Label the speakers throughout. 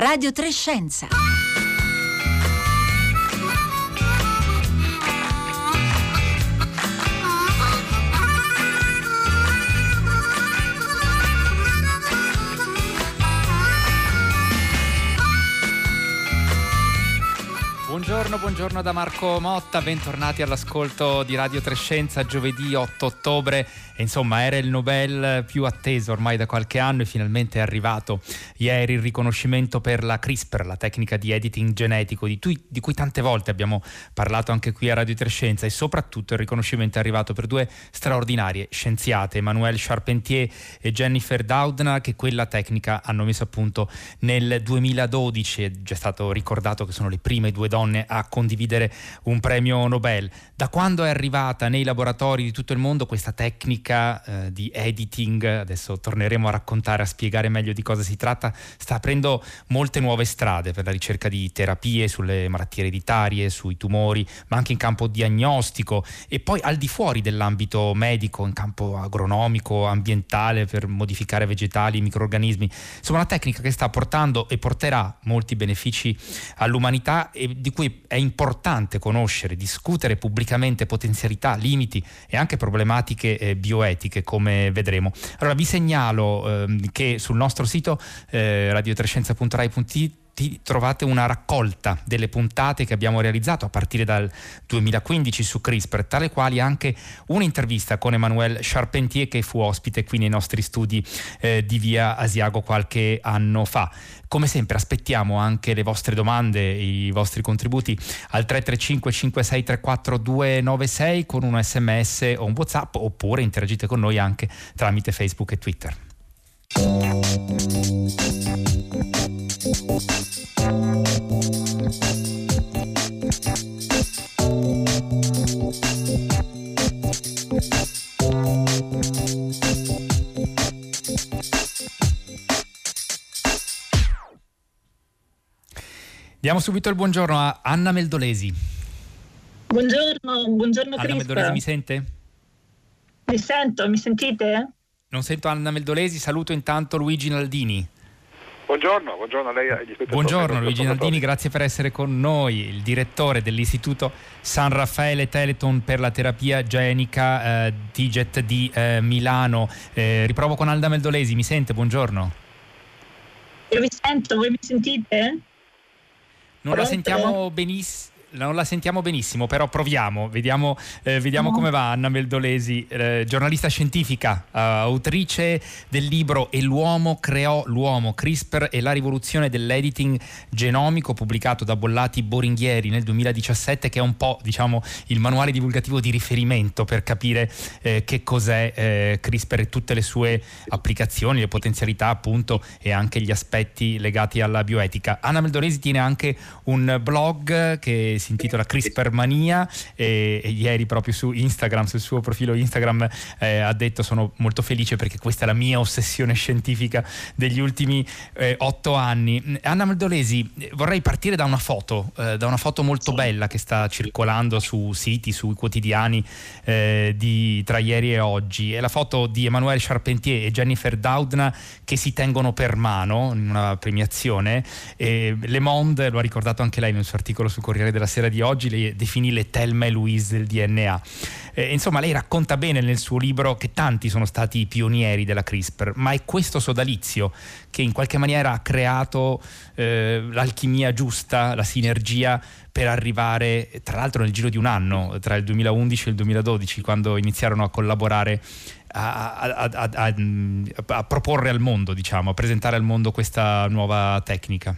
Speaker 1: Radio Trescenza.
Speaker 2: Buongiorno, buongiorno da Marco Motta, bentornati all'ascolto di Radio Trescenza giovedì 8 ottobre. Insomma, era il Nobel più atteso ormai da qualche anno e finalmente è arrivato ieri il riconoscimento per la CRISPR, la tecnica di editing genetico di, tu, di cui tante volte abbiamo parlato anche qui a Radio Trescenza e soprattutto il riconoscimento è arrivato per due straordinarie scienziate, Emmanuelle Charpentier e Jennifer Doudna, che quella tecnica hanno messo a punto nel 2012. È già stato ricordato che sono le prime due donne a condividere un premio Nobel. Da quando è arrivata nei laboratori di tutto il mondo questa tecnica eh, di editing, adesso torneremo a raccontare, a spiegare meglio di cosa si tratta, sta aprendo molte nuove strade per la ricerca di terapie sulle malattie ereditarie, sui tumori, ma anche in campo diagnostico e poi al di fuori dell'ambito medico, in campo agronomico, ambientale, per modificare vegetali, microorganismi. Insomma, una tecnica che sta portando e porterà molti benefici all'umanità e di cui è importante conoscere, discutere pubblicamente potenzialità, limiti e anche problematiche eh, bioetiche, come vedremo. Allora vi segnalo eh, che sul nostro sito eh, radiotrescenza.rai.it trovate una raccolta delle puntate che abbiamo realizzato a partire dal 2015 su CRISPR, tra le quali anche un'intervista con Emmanuel Charpentier che fu ospite qui nei nostri studi eh, di via Asiago qualche anno fa. Come sempre aspettiamo anche le vostre domande, i vostri contributi al 335 5634 296 con un sms o un whatsapp oppure interagite con noi anche tramite Facebook e Twitter. Diamo subito il buongiorno a Anna Meldolesi.
Speaker 3: Buongiorno, buongiorno
Speaker 2: Anna Meldolesi mi sente?
Speaker 3: Mi sento, mi sentite?
Speaker 2: Non sento Anna Meldolesi, saluto intanto Luigi Naldini.
Speaker 4: Buongiorno, buongiorno a lei e agli spettatori.
Speaker 2: Buongiorno Luigi Naldini, grazie per essere con noi, il direttore dell'Istituto San Raffaele Teleton per la terapia genica eh, TIGET di eh, Milano. Eh, riprovo con Alda Meldolesi, mi sente? Buongiorno.
Speaker 3: Io vi sento, voi mi sentite?
Speaker 2: Non la sentiamo benissimo non la sentiamo benissimo, però proviamo, vediamo, eh, vediamo come va Anna Meldolesi, eh, giornalista scientifica, uh, autrice del libro E l'uomo creò l'uomo, CRISPR e la rivoluzione dell'editing genomico, pubblicato da Bollati Boringhieri nel 2017, che è un po' diciamo, il manuale divulgativo di riferimento per capire eh, che cos'è eh, CRISPR e tutte le sue applicazioni, le potenzialità appunto e anche gli aspetti legati alla bioetica. Anna Meldolesi tiene anche un blog che si intitola CRISPR Mania e, e, ieri proprio su Instagram, sul suo profilo Instagram eh, ha detto sono molto felice perché questa è la mia ossessione scientifica degli ultimi eh, otto anni. Anna Meldolesi, vorrei partire da una foto, eh, da una foto molto bella che sta circolando su siti, sui quotidiani eh, di, tra ieri e oggi. È la foto di Emmanuel Charpentier e Jennifer Doudna che si tengono per mano in una premiazione. Le Monde, lo ha ricordato anche lei nel suo articolo sul Corriere della Sera di oggi, le definì le Telma e Louise del DNA. Eh, insomma, lei racconta bene nel suo libro che tanti sono stati i pionieri della CRISPR, ma è questo sodalizio che in qualche maniera ha creato eh, l'alchimia giusta, la sinergia per arrivare, tra l'altro nel giro di un anno, tra il 2011 e il 2012, quando iniziarono a collaborare a, a, a, a, proporre al mondo, diciamo, a presentare al mondo questa nuova tecnica.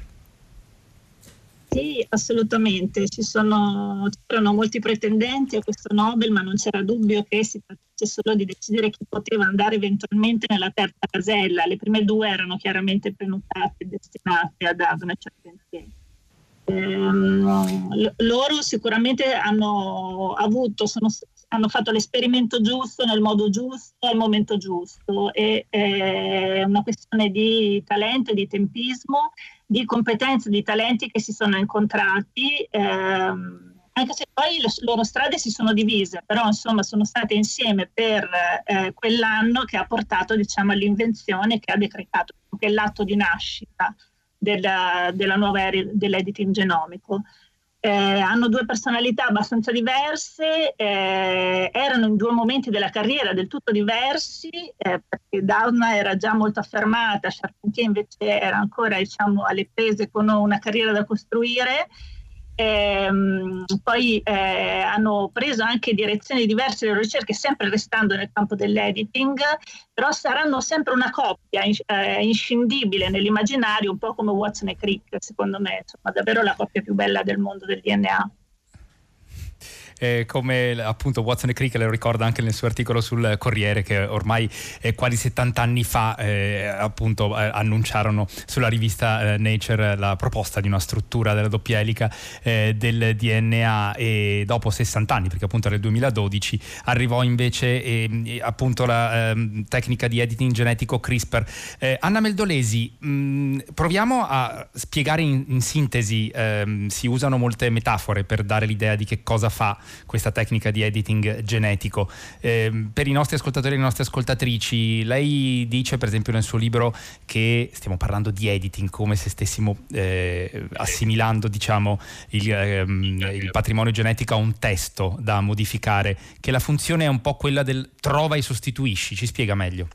Speaker 3: Sì, assolutamente. Ci c'erano molti pretendenti a questo Nobel, ma non c'era dubbio che si trattasse solo di decidere chi poteva andare eventualmente nella terza casella. Le prime due erano chiaramente prenotate e destinate ad Adone Charpentier. Ehm, loro sicuramente hanno avuto, sono, hanno fatto l'esperimento giusto nel modo giusto al momento giusto. E, è una questione di talento e di tempismo di competenze, di talenti che si sono incontrati, ehm, anche se poi le loro strade si sono divise, però insomma sono state insieme per eh, quell'anno che ha portato diciamo, all'invenzione che ha decretato, che l'atto di nascita della, della nuova era dell'editing genomico. Eh, hanno due personalità abbastanza diverse, eh, erano in due momenti della carriera del tutto diversi, eh, perché Doudna era già molto affermata, Charpentier invece era ancora diciamo, alle prese con una carriera da costruire Ehm, poi eh, hanno preso anche direzioni diverse le ricerche, sempre restando nel campo dell'editing, però saranno sempre una coppia eh, inscindibile nell'immaginario, un po' come Watson e Crick, secondo me, insomma, davvero la coppia più bella del mondo del DNA
Speaker 2: eh, come appunto Watson e Crick lo ricorda anche nel suo articolo sul Corriere che ormai eh, quasi 70 anni fa eh, appunto eh, annunciarono sulla rivista eh, Nature la proposta di una struttura della doppia elica del DNA e dopo 60 anni perché appunto nel 2012 arrivò invece appunto la ehm, tecnica di editing genetico CRISPR. Anna Meldolesi, mh, mm, proviamo a spiegare in, in sintesi, ehm, si usano molte metafore per dare l'idea di che cosa fa questa tecnica di editing genetico. Eh, per i nostri ascoltatori e le nostre ascoltatrici, lei dice per esempio nel suo libro che stiamo parlando di editing come se stessimo eh, assimilando diciamo, il, ehm, il patrimonio genetico a un testo da modificare, che la funzione è un po' quella del trova e sostituisci, ci spiega meglio.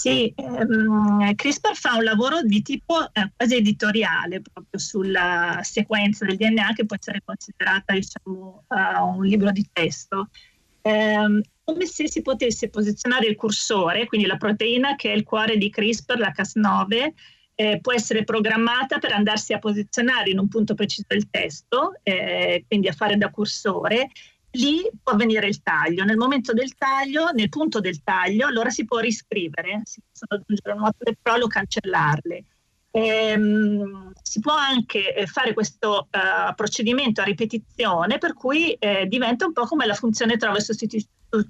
Speaker 3: Sì, ehm, CRISPR fa un lavoro di tipo eh, quasi editoriale proprio sulla sequenza del DNA che può essere considerata diciamo, uh, un libro di testo. Eh, come se si potesse posizionare il cursore, quindi la proteina che è il cuore di CRISPR, la Cas9, eh, può essere programmata per andarsi a posizionare in un punto preciso del testo, eh, quindi a fare da cursore, lì può avvenire il taglio. Nel momento del taglio, nel punto del taglio, allora si può riscrivere, si possono aggiungere nuove parole o cancellarle. Ehm, si può anche eh, fare questo uh, procedimento a ripetizione, per cui eh, diventa un po' come la funzione trova e sostitu-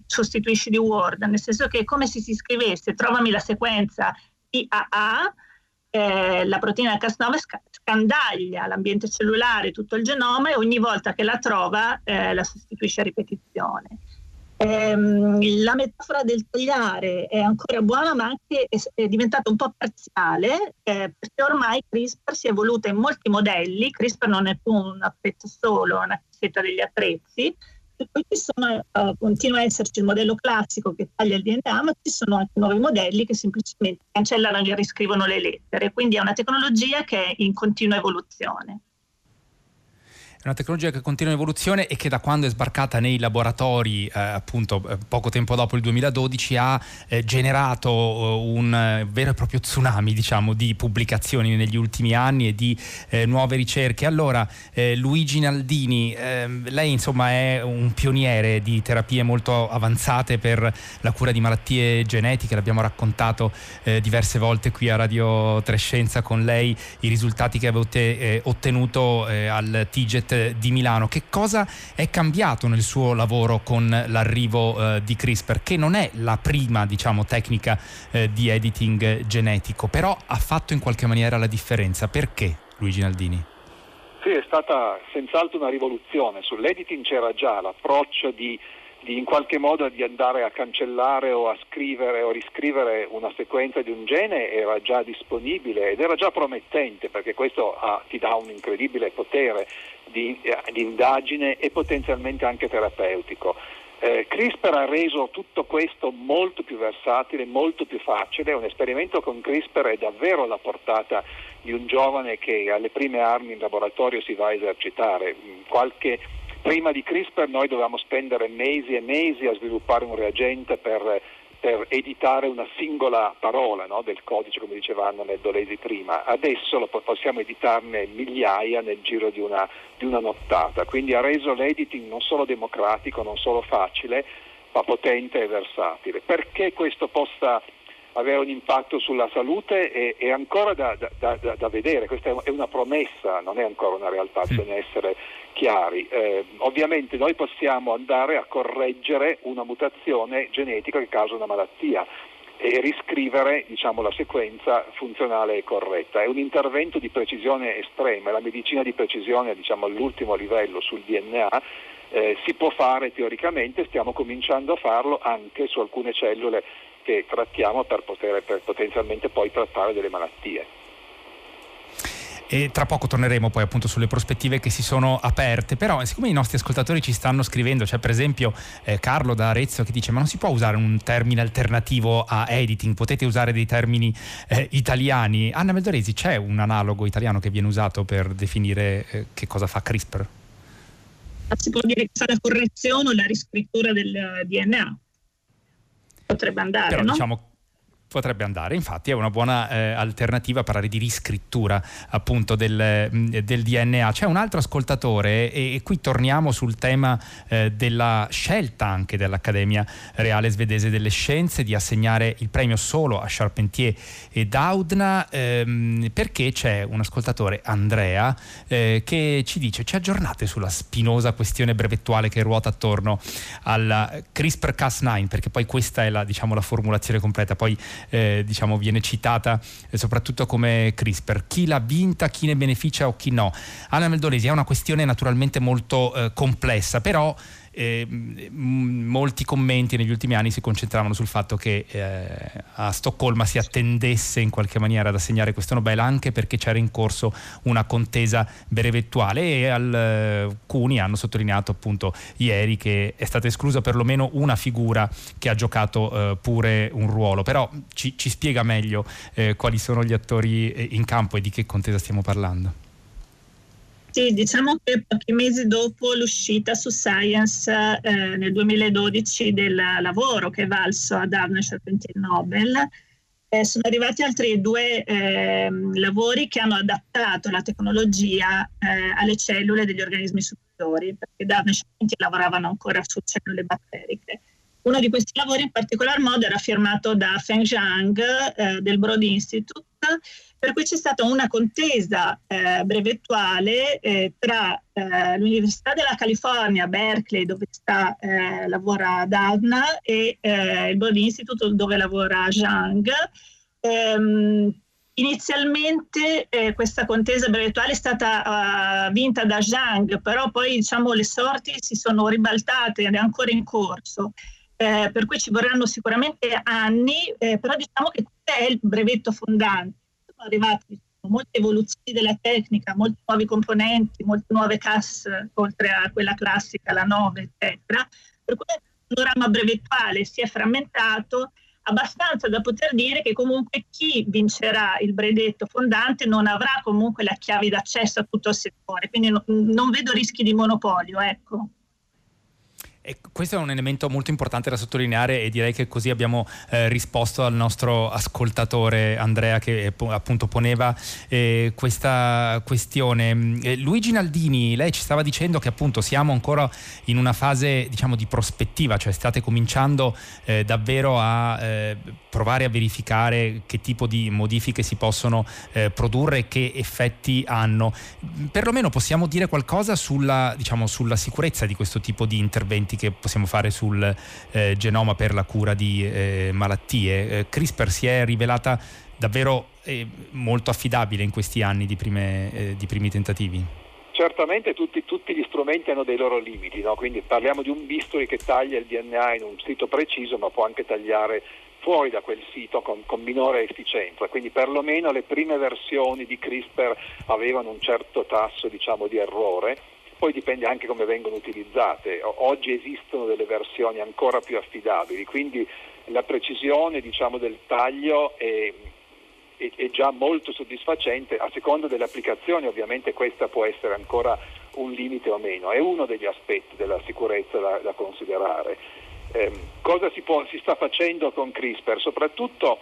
Speaker 3: sostituisci di Word, nel senso che è come se si scrivesse trovami la sequenza IAA eh, la proteina Cas9 scandaglia l'ambiente cellulare, tutto il genoma e ogni volta che la trova eh, la sostituisce a ripetizione. Ehm, la metafora del tagliare è ancora buona ma anche è, diventata un po' parziale eh, perché ormai CRISPR si è evoluta in molti modelli, CRISPR non è più un attrezzo solo, è una cassetta degli attrezzi, e poi sono, uh, continua a esserci il modello classico che taglia il DNA, ma ci sono anche nuovi modelli che semplicemente cancellano e riscrivono le lettere. Quindi è una tecnologia che è in continua evoluzione.
Speaker 2: È una tecnologia che continua in evoluzione e che da quando è sbarcata nei laboratori, eh, appunto eh, poco tempo dopo il 2012, ha eh, generato eh, un eh, vero e proprio tsunami, diciamo, di pubblicazioni negli ultimi anni e di eh, nuove ricerche. Allora, Luigi Naldini, ehm, lei insomma è un pioniere di terapie molto avanzate per la cura di malattie genetiche, l'abbiamo raccontato diverse volte qui a Radio Trescenza con lei i risultati che avete ottenuto al TIGET di Milano. Che cosa è cambiato nel suo lavoro con l'arrivo eh, di CRISPR, che non è la prima diciamo, tecnica eh, di editing genetico, però ha fatto in qualche maniera la differenza. Perché Luigi Naldini?
Speaker 4: Sì, è stata senz'altro una rivoluzione. Sull'editing c'era già l'approccio di in qualche modo di andare a cancellare o a scrivere o riscrivere una sequenza di un gene era già disponibile ed era già promettente perché questo ha, ti dà un incredibile potere di, eh, di, indagine e potenzialmente anche terapeutico. Eh, CRISPR ha reso tutto questo molto più versatile, molto più facile. Un esperimento con CRISPR è davvero alla portata di un giovane che alle prime armi in laboratorio si va a esercitare. Qualche Prima di CRISPR noi dovevamo spendere mesi e mesi a sviluppare un reagente per, per editare una singola parola no, del codice, come diceva Anna Neddolesi prima. Adesso lo possiamo editarne migliaia nel giro di una, di una nottata, quindi ha reso l'editing non solo democratico, non solo facile, ma potente e versatile. Perché questo possa avere un impatto sulla salute è, è ancora da, da, da, da, vedere, questa è una promessa, non è ancora una realtà, bisogna essere chiari. Eh, ovviamente noi possiamo andare a correggere una mutazione genetica che causa una malattia e riscrivere diciamo, la sequenza funzionale e corretta. È un intervento di precisione estrema, la medicina di precisione diciamo, all'ultimo livello sul DNA eh, si può fare teoricamente, stiamo cominciando a farlo anche su alcune cellule che trattiamo per, poter, per potenzialmente poi trattare delle malattie.
Speaker 2: E tra poco torneremo poi appunto sulle prospettive che si sono aperte, però siccome i nostri ascoltatori ci stanno scrivendo, c'è per esempio eh, Carlo da Arezzo che dice ma non si può usare un termine alternativo a editing, potete usare dei termini eh, italiani. Anna Meldoresi, c'è un analogo italiano che viene usato per definire eh, che cosa fa CRISPR?
Speaker 3: Si può dire che fa la correzione o la riscrittura del DNA. Potrebbe andare,
Speaker 2: Però,
Speaker 3: no?
Speaker 2: diciamo Potrebbe andare, infatti è una buona eh, alternativa parlare di riscrittura appunto del, mm, del DNA. C'è un altro ascoltatore e, e qui torniamo sul tema eh, della scelta anche dell'Accademia Reale Svedese delle Scienze di assegnare il premio solo a Charpentier e Daudna ehm, perché c'è un ascoltatore, Andrea, eh, che ci dice ci aggiornate sulla spinosa questione brevettuale che ruota attorno alla CRISPR-Cas9 perché poi questa è la, diciamo, la formulazione completa. Poi eh, diciamo, viene citata eh, soprattutto come CRISPR. Chi l'ha vinta, chi ne beneficia o chi no. Anna Meldolesi è una questione naturalmente molto eh, complessa, però eh, molti commenti negli ultimi anni si concentravano sul fatto che eh, a Stoccolma si attendesse in qualche maniera ad assegnare questo Nobel anche perché c'era in corso una contesa brevettuale e alcuni hanno sottolineato appunto ieri che è stata esclusa perlomeno una figura che ha giocato eh, pure un ruolo però ci, ci spiega meglio eh, quali sono gli attori eh, in campo e di che contesa stiamo parlando.
Speaker 3: Sì, diciamo che pochi mesi dopo l'uscita su Science eh, nel 2012 del lavoro che è valso ad Avner Charpentier Nobel, eh, sono arrivati altri due eh, lavori che hanno adattato la tecnologia eh, alle cellule degli organismi superiori, perché Davne e Charpentier lavoravano ancora su cellule batteriche. Uno di questi lavori in particolar modo era firmato da Feng Zhang eh, del Broad Institute, per cui c'è stata una contesa eh, brevettuale eh, tra eh, l'Università della California, Berkeley, dove sta, eh, lavora Davna, e eh, il Broad Institute dove lavora Zhang. Ehm, Inizialmente eh, questa contesa brevettuale è stata vinta da Zhang, però poi diciamo, le sorti si sono ribaltate ed è ancora in corso per cui ci vorranno sicuramente anni, però diciamo che questo è il brevetto fondante. Sono arrivati molte evoluzioni della tecnica, molti nuovi componenti, molte nuove CAS, oltre a quella classica, la 9, eccetera, per cui il panorama brevettuale si è frammentato abbastanza da poter dire che comunque chi vincerà il brevetto fondante non avrà comunque la chiave d'accesso a tutto il settore, quindi no, non vedo rischi di monopolio. Ecco.
Speaker 2: E questo è un elemento molto importante da sottolineare e direi che così abbiamo eh, risposto al nostro ascoltatore Andrea che eh, appunto poneva eh, questa questione. Eh, Luigi Naldini, lei ci stava dicendo che appunto siamo ancora in una fase diciamo di prospettiva, cioè state cominciando eh, davvero a eh, provare a verificare che tipo di modifiche si possono produrre e che effetti hanno. Perlomeno possiamo dire qualcosa sulla, diciamo, sulla sicurezza di questo tipo di interventi interventi che possiamo fare sul eh, genoma per la cura di eh, malattie. Eh, CRISPR si è rivelata davvero eh, molto affidabile in questi anni di, prime, eh, di primi tentativi.
Speaker 4: Certamente tutti, tutti, gli strumenti hanno dei loro limiti, no? quindi parliamo di un bisturi che taglia il DNA in un sito preciso ma può anche tagliare fuori da quel sito con, con, minore efficienza, quindi perlomeno le prime versioni di CRISPR avevano un certo tasso diciamo, di errore poi dipende anche come vengono utilizzate. Oggi esistono delle versioni ancora più affidabili, quindi la precisione diciamo, del taglio è, è, è, già molto soddisfacente, a seconda delle applicazioni ovviamente questa può essere ancora un limite o meno, è uno degli aspetti della sicurezza da, da considerare. Eh, cosa si, può, si sta facendo con CRISPR? Soprattutto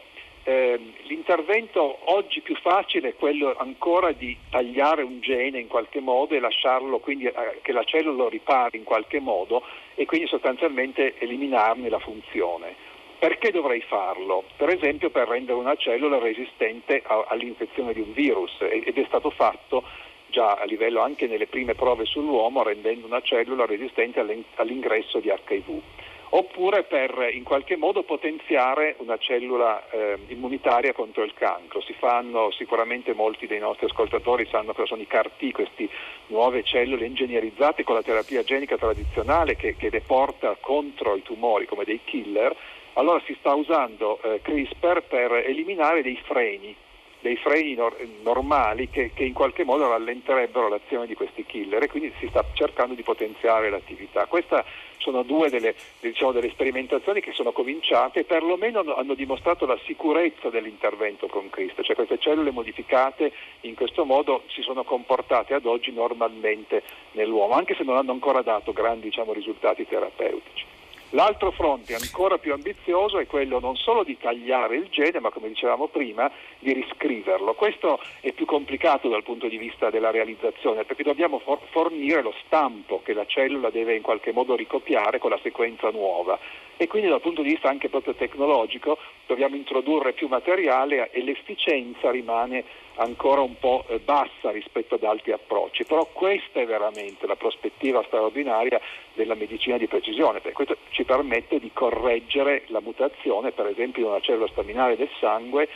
Speaker 4: eh, l'intervento oggi più facile è quello ancora di tagliare un gene in qualche modo e lasciarlo quindi eh, che la cellula lo ripari in qualche modo e quindi sostanzialmente eliminarne la funzione. Perché dovrei farlo? Per esempio per rendere una cellula resistente a, all'infezione di un virus ed è stato fatto già a livello anche nelle prime prove sull'uomo rendendo una cellula resistente all'ingresso di HIV oppure per in qualche modo potenziare una cellula eh, immunitaria contro il cancro. Si fanno sicuramente molti dei nostri ascoltatori sanno cosa sono i CAR-T, queste nuove cellule ingegnerizzate con la terapia genica tradizionale che, che le porta contro i tumori come dei killer. Allora si sta usando eh, CRISPR per eliminare dei freni dei freni nor- normali che, che, in qualche modo rallenterebbero l'azione di questi killer e quindi si sta cercando di potenziare l'attività. Queste sono due delle, diciamo, delle sperimentazioni che sono cominciate e perlomeno hanno dimostrato la sicurezza dell'intervento con Cristo, cioè queste cellule modificate in questo modo si sono comportate ad oggi normalmente nell'uomo, anche se non hanno ancora dato grandi diciamo, risultati terapeutici. L'altro fronte ancora più ambizioso è quello non solo di tagliare il gene, ma come dicevamo prima, di riscriverlo. Questo è più complicato dal punto di vista della realizzazione, perché dobbiamo fornire lo stampo che la cellula deve in qualche modo ricopiare con la sequenza nuova e quindi dal punto di vista anche proprio tecnologico dobbiamo introdurre più materiale e l'efficienza rimane ancora un po' eh, bassa rispetto ad altri approcci, però questa è veramente la prospettiva straordinaria della medicina di precisione, perché questo ci permette di correggere la mutazione, per esempio in una cellula staminale del sangue,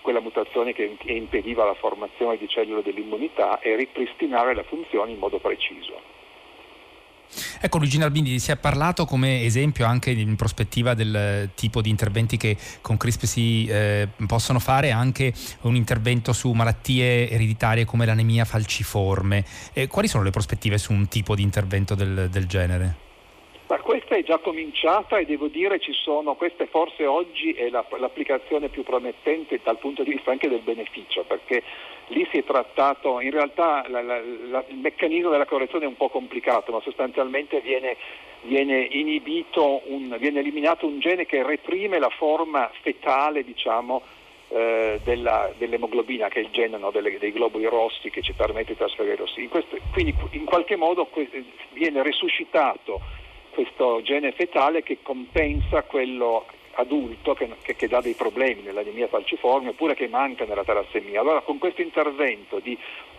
Speaker 4: quella mutazione che impediva la formazione di cellule dell'immunità e ripristinare la funzione in modo preciso.
Speaker 2: Ecco Luigi Narbindi si è parlato come esempio anche in prospettiva del tipo di interventi che con CRISP si eh, possono fare anche un intervento su malattie ereditarie come l'anemia falciforme. Eh, quali sono le prospettive su un tipo di intervento del, del genere?
Speaker 4: Ma questa è già cominciata e devo dire ci sono, questa forse oggi è la, l'applicazione più promettente dal punto di vista anche del beneficio, perché lì si è trattato, in realtà la, la, la, il meccanismo della correzione è un po' complicato, ma sostanzialmente viene, viene, un, viene eliminato un gene che reprime la forma fetale, diciamo, eh, della, dell'emoglobina, che è il gene no, delle, dei globuli rossi che ci permette di trasferire questo, quindi in qualche modo viene resuscitato questo gene fetale che compensa quello adulto che, che, che, dà dei problemi nell'anemia falciforme oppure che manca nella talassemia. Allora con questo intervento di,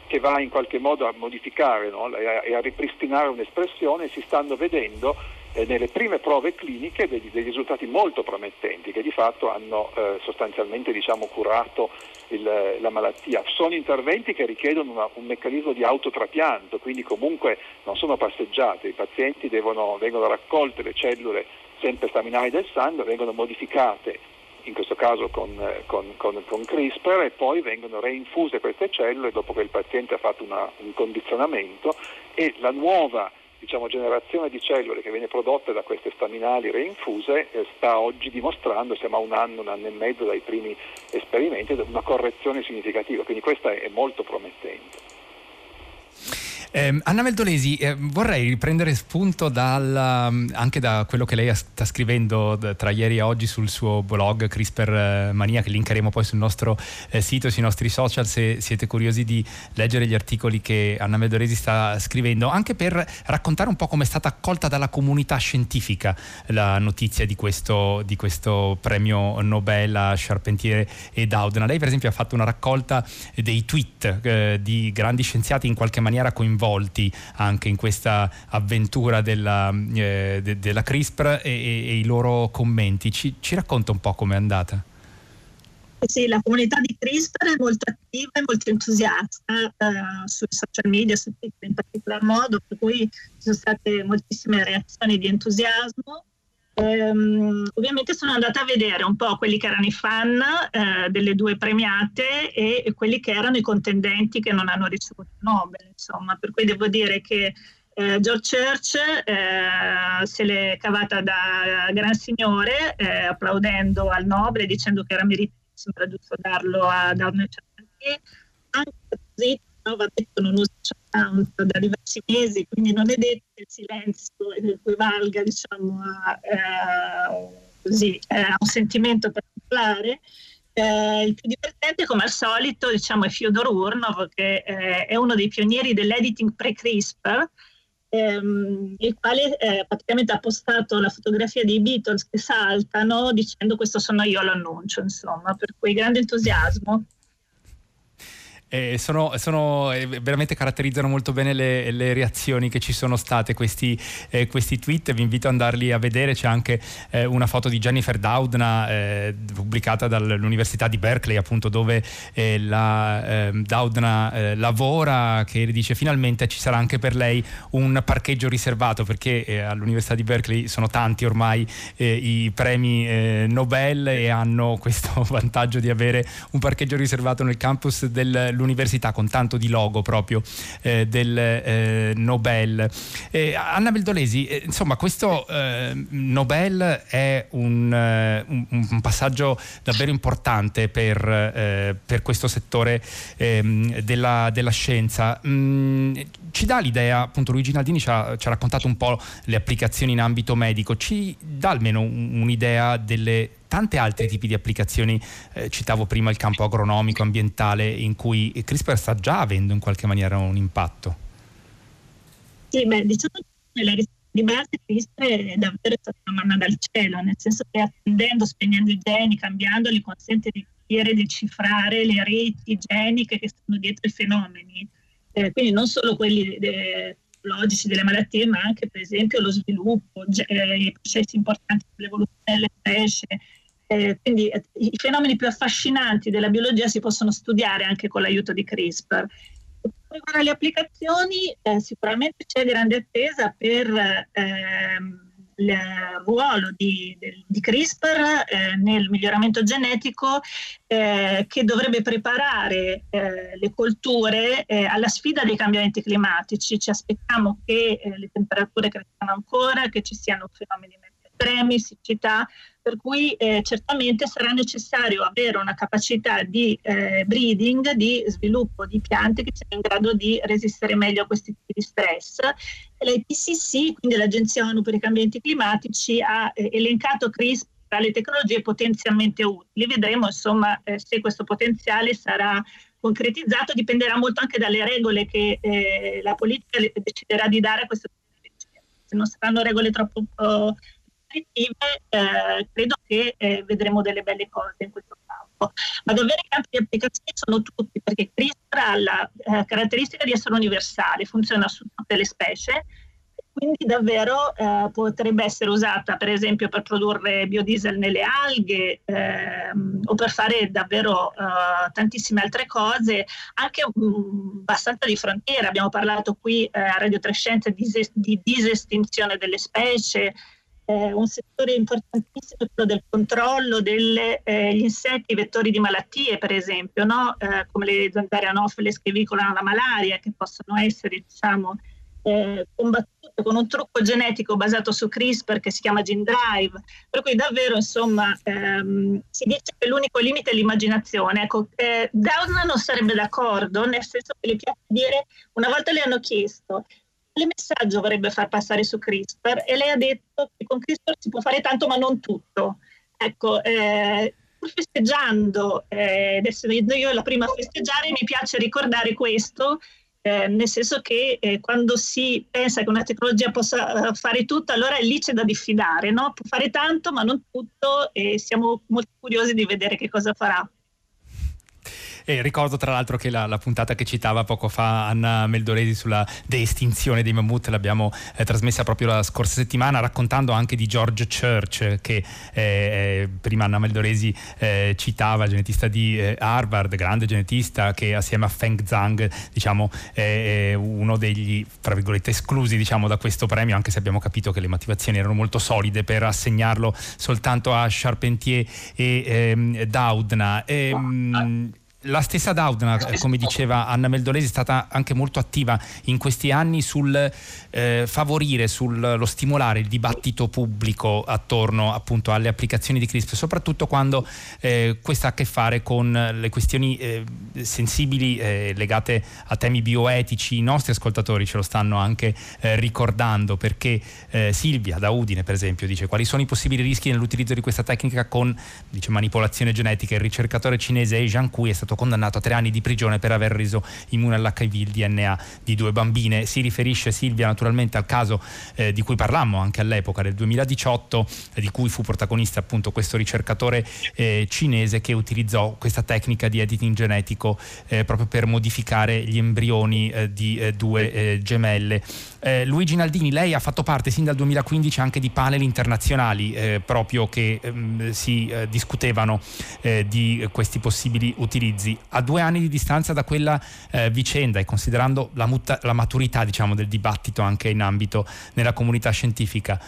Speaker 4: che va in qualche modo a modificare no, e, a, ripristinare un'espressione si stanno vedendo eh, nelle prime prove cliniche degli, dei risultati molto promettenti che di fatto hanno eh, sostanzialmente diciamo, curato il, la malattia. Sono interventi che richiedono una, un meccanismo di autotrapianto, quindi comunque non sono passeggiate, i pazienti devono, vengono raccolte le cellule sempre staminali del sangue, vengono modificate in questo caso con, con, con, con, CRISPR e poi vengono reinfuse queste cellule dopo che il paziente ha fatto una, un condizionamento e la nuova diciamo, generazione di cellule che viene prodotta da queste staminali reinfuse eh, sta oggi dimostrando, siamo a un anno, un anno e mezzo dai primi esperimenti, una correzione significativa, quindi questa è molto promettente.
Speaker 2: Eh, Anna Veldolesi, eh, vorrei riprendere spunto dal, mm, anche da quello che lei sta scrivendo tra ieri e oggi sul suo blog CRISPR eh, Mania, che linkeremo poi sul nostro eh, sito sui nostri social se siete curiosi di leggere gli articoli che Anna Veldolesi sta scrivendo, anche per raccontare un po' come è stata accolta dalla comunità scientifica la notizia di questo, di questo premio Nobel a Charpentier e Doudna. Lei per esempio ha fatto una raccolta dei tweet eh, di grandi scienziati in qualche maniera coinvolti coinvolti anche in questa avventura della, eh, de, della CRISPR e, e, e, i loro commenti. Ci, ci racconta un po' com'è andata?
Speaker 3: Sì, la comunità di CRISPR è molto attiva e molto entusiasta eh, sui social media, su Twitter in particolar modo, per cui ci sono state moltissime reazioni di entusiasmo Ehm, ovviamente sono andata a vedere un po' quelli che erano i fan eh, delle due premiate e, e, quelli che erano i contendenti che non hanno ricevuto il Nobel, insomma, per cui devo dire che eh, George Church eh, se l'è cavata da gran signore eh, applaudendo al Nobel dicendo che era meritissimo, era giusto darlo a Downey Charpentier, anche no, va detto non usa account da diversi mesi, quindi non è detto che il silenzio equivalga diciamo, a, eh, così, eh, a un sentimento particolare. Eh, il più divertente, come al solito, diciamo, è Fyodor Urnov, che eh, è uno dei pionieri dell'editing pre-CRISPR, ehm, il quale eh, praticamente ha postato la fotografia dei Beatles che saltano dicendo questo sono io l'annuncio, insomma, per cui grande entusiasmo.
Speaker 2: Eh, sono, sono, eh, veramente caratterizzano molto bene le, le, reazioni che ci sono state questi, eh, questi, tweet. Vi invito ad andarli a vedere. C'è anche eh, una foto di Jennifer Doudna eh, pubblicata dall'Università di Berkeley, appunto, dove eh, la ehm, Doudna lavora, che dice finalmente ci sarà anche per lei un parcheggio riservato, perché all'Università di Berkeley sono tanti ormai i premi Nobel e hanno questo vantaggio di avere un parcheggio riservato nel campus del l'università con tanto di logo proprio eh, del eh, Nobel. Eh, Anna Beldolesi, eh, insomma questo eh, Nobel è un, un, un, passaggio davvero importante per, per questo settore ehm, della, della, scienza. Mm, ci dà l'idea, appunto Luigi Naldini ci ha, ci ha, raccontato un po' le applicazioni in ambito medico, ci dà almeno un'idea delle tanti altri tipi di applicazioni, eh, citavo prima il campo agronomico, ambientale, in cui CRISPR sta già avendo in qualche maniera un impatto.
Speaker 3: Sì, beh, diciamo che la risposta di base CRISPR è davvero stata una manna dal cielo, nel senso che attendendo, spegnendo i geni, cambiandoli, consente di capire, decifrare le reti geniche che stanno dietro i fenomeni. Eh, quindi non solo quelli de- logici delle malattie, ma anche per esempio lo sviluppo, eh, i processi importanti dell'evoluzione delle specie, eh, quindi eh, i fenomeni più affascinanti della biologia si possono studiare anche con l'aiuto di CRISPR. Per alle applicazioni, eh, sicuramente c'è grande attesa per ehm, il ruolo di, di CRISPR eh, nel miglioramento genetico eh, che dovrebbe preparare le colture alla sfida dei cambiamenti climatici. Ci aspettiamo che le temperature crescano ancora, che ci siano fenomeni estremi, siccità, per cui eh, certamente sarà necessario avere una capacità di eh, breeding, di sviluppo di piante che siano in grado di resistere meglio a questi tipi di stress. L'IPCC, quindi l'Agenzia ONU per i cambiamenti climatici, ha eh, elencato CRISP tra le tecnologie potenzialmente utili. Vedremo insomma eh, se questo potenziale sarà concretizzato, dipenderà molto anche dalle regole che eh, la politica deciderà di dare a queste tecnologie. Se non saranno regole troppo uh, positive, eh, credo che eh, vedremo delle belle cose in questo campo. Ma davvero i campi di applicazione sono tutti, perché CRISPR ha la eh, caratteristica di essere universale, funziona su tutte le specie, quindi davvero eh, potrebbe essere usata per esempio per produrre biodiesel nelle alghe ehm, o per fare davvero eh, tantissime altre cose, anche mm, abbastanza di frontiera. Abbiamo parlato qui eh, a Radio Trescenza di, di disestinzione delle specie, eh, un settore importantissimo è quello del controllo degli eh, insetti vettori di malattie, per esempio, no? eh, come le zanzare anofile che veicolano la malaria, che possono essere diciamo, eh, combattute con un trucco genetico basato su CRISPR che si chiama Gene Drive. Per cui davvero, insomma, ehm, si dice che l'unico limite è l'immaginazione. Ecco, eh, Dowden non sarebbe d'accordo, nel senso che le piace dire, una volta le hanno chiesto, quale messaggio vorrebbe far passare su CRISPR e lei ha detto che con CRISPR si può fare tanto ma non tutto. Ecco, eh, pur festeggiando, eh, essendo io la prima a festeggiare, mi piace ricordare questo, eh, nel senso che eh, quando si pensa che una tecnologia possa uh, fare tutto, allora lì c'è da diffidare, no? può fare tanto ma non tutto e siamo molto curiosi di vedere che cosa farà.
Speaker 2: E ricordo tra l'altro che la, la, puntata che citava poco fa Anna Meldoresi sulla deestinzione dei mammut l'abbiamo eh, trasmessa proprio la scorsa settimana raccontando anche di George Church che eh, prima Anna Meldoresi eh, citava, genetista di eh, Harvard, grande genetista che assieme a Feng Zhang diciamo è uno degli fra virgolette esclusi diciamo da questo premio anche se abbiamo capito che le motivazioni erano molto solide per assegnarlo soltanto a Charpentier e ehm, Doudna. E, ehm, la stessa Daudna, come diceva Anna Meldolesi, è stata anche molto attiva in questi anni sul eh, favorire, sullo stimolare il dibattito pubblico attorno appunto alle applicazioni di CRISPR, soprattutto quando eh, questo ha a che fare con le questioni eh, sensibili eh, legate a temi bioetici. I nostri ascoltatori ce lo stanno anche eh, ricordando perché eh, Silvia da Udine, per esempio, dice quali sono i possibili rischi nell'utilizzo di questa tecnica con dice, manipolazione genetica. Il ricercatore cinese Zhang Kui è stato stato condannato a tre anni di prigione per aver reso immune all'HIV il DNA di due bambine. Si riferisce Silvia naturalmente al caso eh, di cui parlammo anche all'epoca del 2018, eh, di cui fu protagonista appunto questo ricercatore eh, cinese che utilizzò questa tecnica di editing genetico eh, proprio per modificare gli embrioni eh, di eh, due gemelle. Luigi Naldini, lei ha fatto parte sin dal 2015 anche di panel internazionali proprio che ehm, si discutevano di questi possibili utilizzi. A due anni di distanza da quella vicenda e considerando la, muta- la maturità diciamo, del dibattito anche in ambito nella comunità scientifica,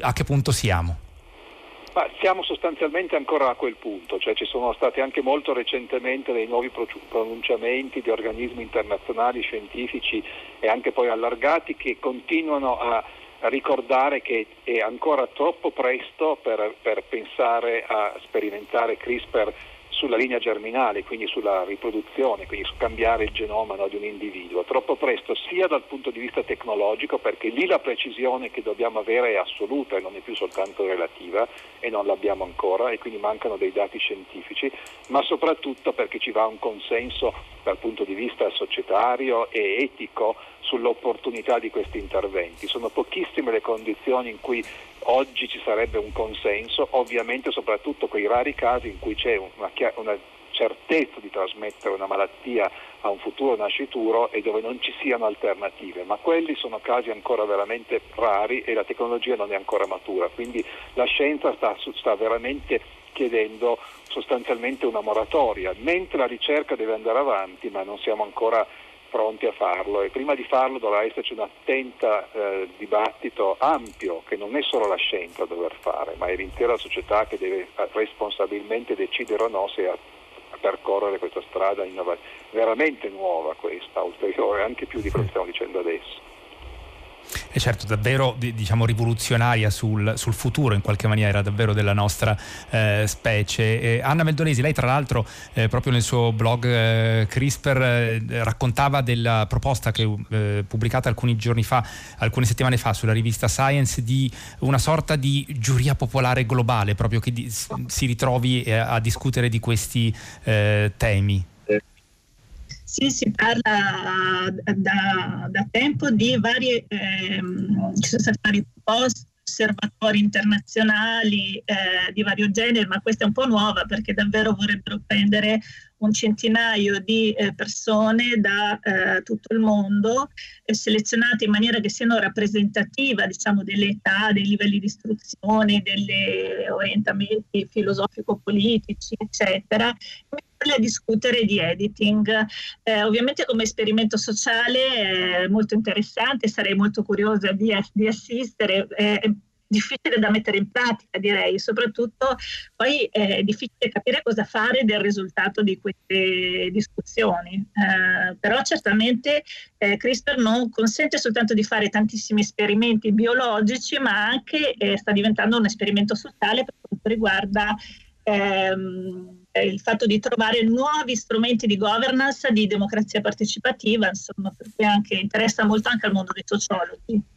Speaker 2: a che punto siamo?
Speaker 4: Ma siamo sostanzialmente ancora a quel punto, cioè ci sono stati anche molto recentemente dei nuovi pronunciamenti di organismi internazionali scientifici e anche poi allargati che continuano a ricordare che è ancora troppo presto per, per pensare a sperimentare CRISPR sulla linea germinale, quindi sulla riproduzione, quindi su cambiare il genoma no, di un individuo. Troppo presto sia dal punto di vista tecnologico, perché lì la precisione che dobbiamo avere è assoluta e non è più soltanto relativa e non l'abbiamo ancora e quindi mancano dei dati scientifici, ma soprattutto perché ci va un consenso dal punto di vista societario e etico sull'opportunità di questi interventi. Sono pochissime le condizioni in cui oggi ci sarebbe un consenso, ovviamente soprattutto quei rari casi in cui c'è una, una certezza di trasmettere una malattia a un futuro nascituro e dove non ci siano alternative, ma quelli sono casi ancora veramente rari e la tecnologia non è ancora matura, quindi la scienza sta, sta veramente chiedendo sostanzialmente una moratoria, mentre la ricerca deve andare avanti, ma non siamo ancora pronti a farlo e prima di farlo dovrà esserci un attento eh, dibattito ampio che non è solo la scienza a dover fare, ma è l'intera società che deve eh, responsabilmente decidere o no se a, a percorrere questa strada innova- veramente nuova questa, ulteriore, anche più di quello che stiamo dicendo adesso.
Speaker 2: E certo, davvero diciamo, rivoluzionaria sul, sul, futuro in qualche maniera davvero della nostra eh, specie. Eh, Anna Meldonesi, lei tra l'altro eh, proprio nel suo blog eh, CRISPR eh, raccontava della proposta che eh, pubblicata alcuni giorni fa, alcune settimane fa sulla rivista Science di una sorta di giuria popolare globale, proprio che di, si ritrovi a discutere di questi temi.
Speaker 3: Sì, si parla da, da tempo di varie, ehm, ci sono stati vari post osservatori internazionali eh, di vario genere, ma questa è un po' nuova perché davvero vorrebbero prendere un centinaio di eh, persone da eh, tutto il mondo, eh, selezionate in maniera che siano rappresentativa diciamo, delle dei livelli di istruzione, degli orientamenti filosofico-politici, eccetera, a discutere di editing. Eh, ovviamente come esperimento sociale è molto interessante, sarei molto curiosa di, di assistere. Eh, difficile da mettere in pratica, direi, soprattutto poi è difficile capire cosa fare del risultato di queste discussioni. Eh, però certamente eh, CRISPR non consente soltanto di fare tantissimi esperimenti biologici, ma anche eh, sta diventando un esperimento sociale per quanto riguarda ehm, il fatto di trovare nuovi strumenti di governance, di democrazia partecipativa, insomma, per cui anche interessa molto anche al mondo dei sociologi.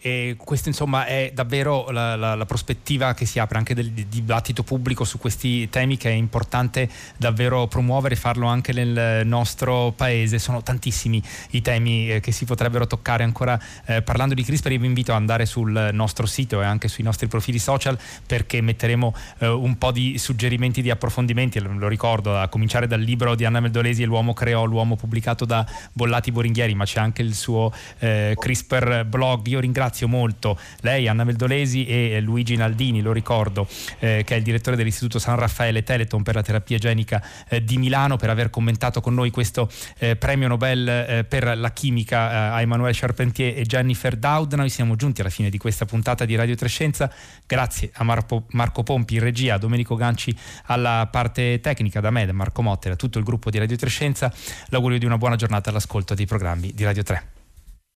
Speaker 2: E questa insomma è davvero la, la, la, prospettiva che si apre anche del dibattito pubblico su questi temi che è importante davvero promuovere e farlo anche nel nostro paese. Sono tantissimi i temi eh, che si potrebbero toccare ancora eh, parlando di CRISPR. Io vi invito ad andare sul nostro sito e anche sui nostri profili social perché metteremo eh, un po' di suggerimenti di approfondimenti. Lo ricordo, a cominciare dal libro di Anna Meldolesi L'uomo creò l'uomo pubblicato da Bollati Boringhieri, ma c'è anche il suo eh, CRISPR blog. Io ringrazio ringrazio molto lei, Anna Meldolesi e Luigi Naldini, lo ricordo, eh, che è il direttore dell'Istituto San Raffaele Teleton per la terapia genica eh, di Milano, per aver commentato con noi questo eh, premio Nobel eh, per la chimica eh, a Emmanuel Charpentier e Jennifer Dowd. Noi siamo giunti alla fine di questa puntata di Radio Trescenza. Grazie a Marco, Marco Pompi in regia, a Domenico Ganci alla parte tecnica, da me, da Marco Motte, da tutto il gruppo di Radio Trescenza. L'augurio di una buona giornata all'ascolto dei programmi di Radio 3.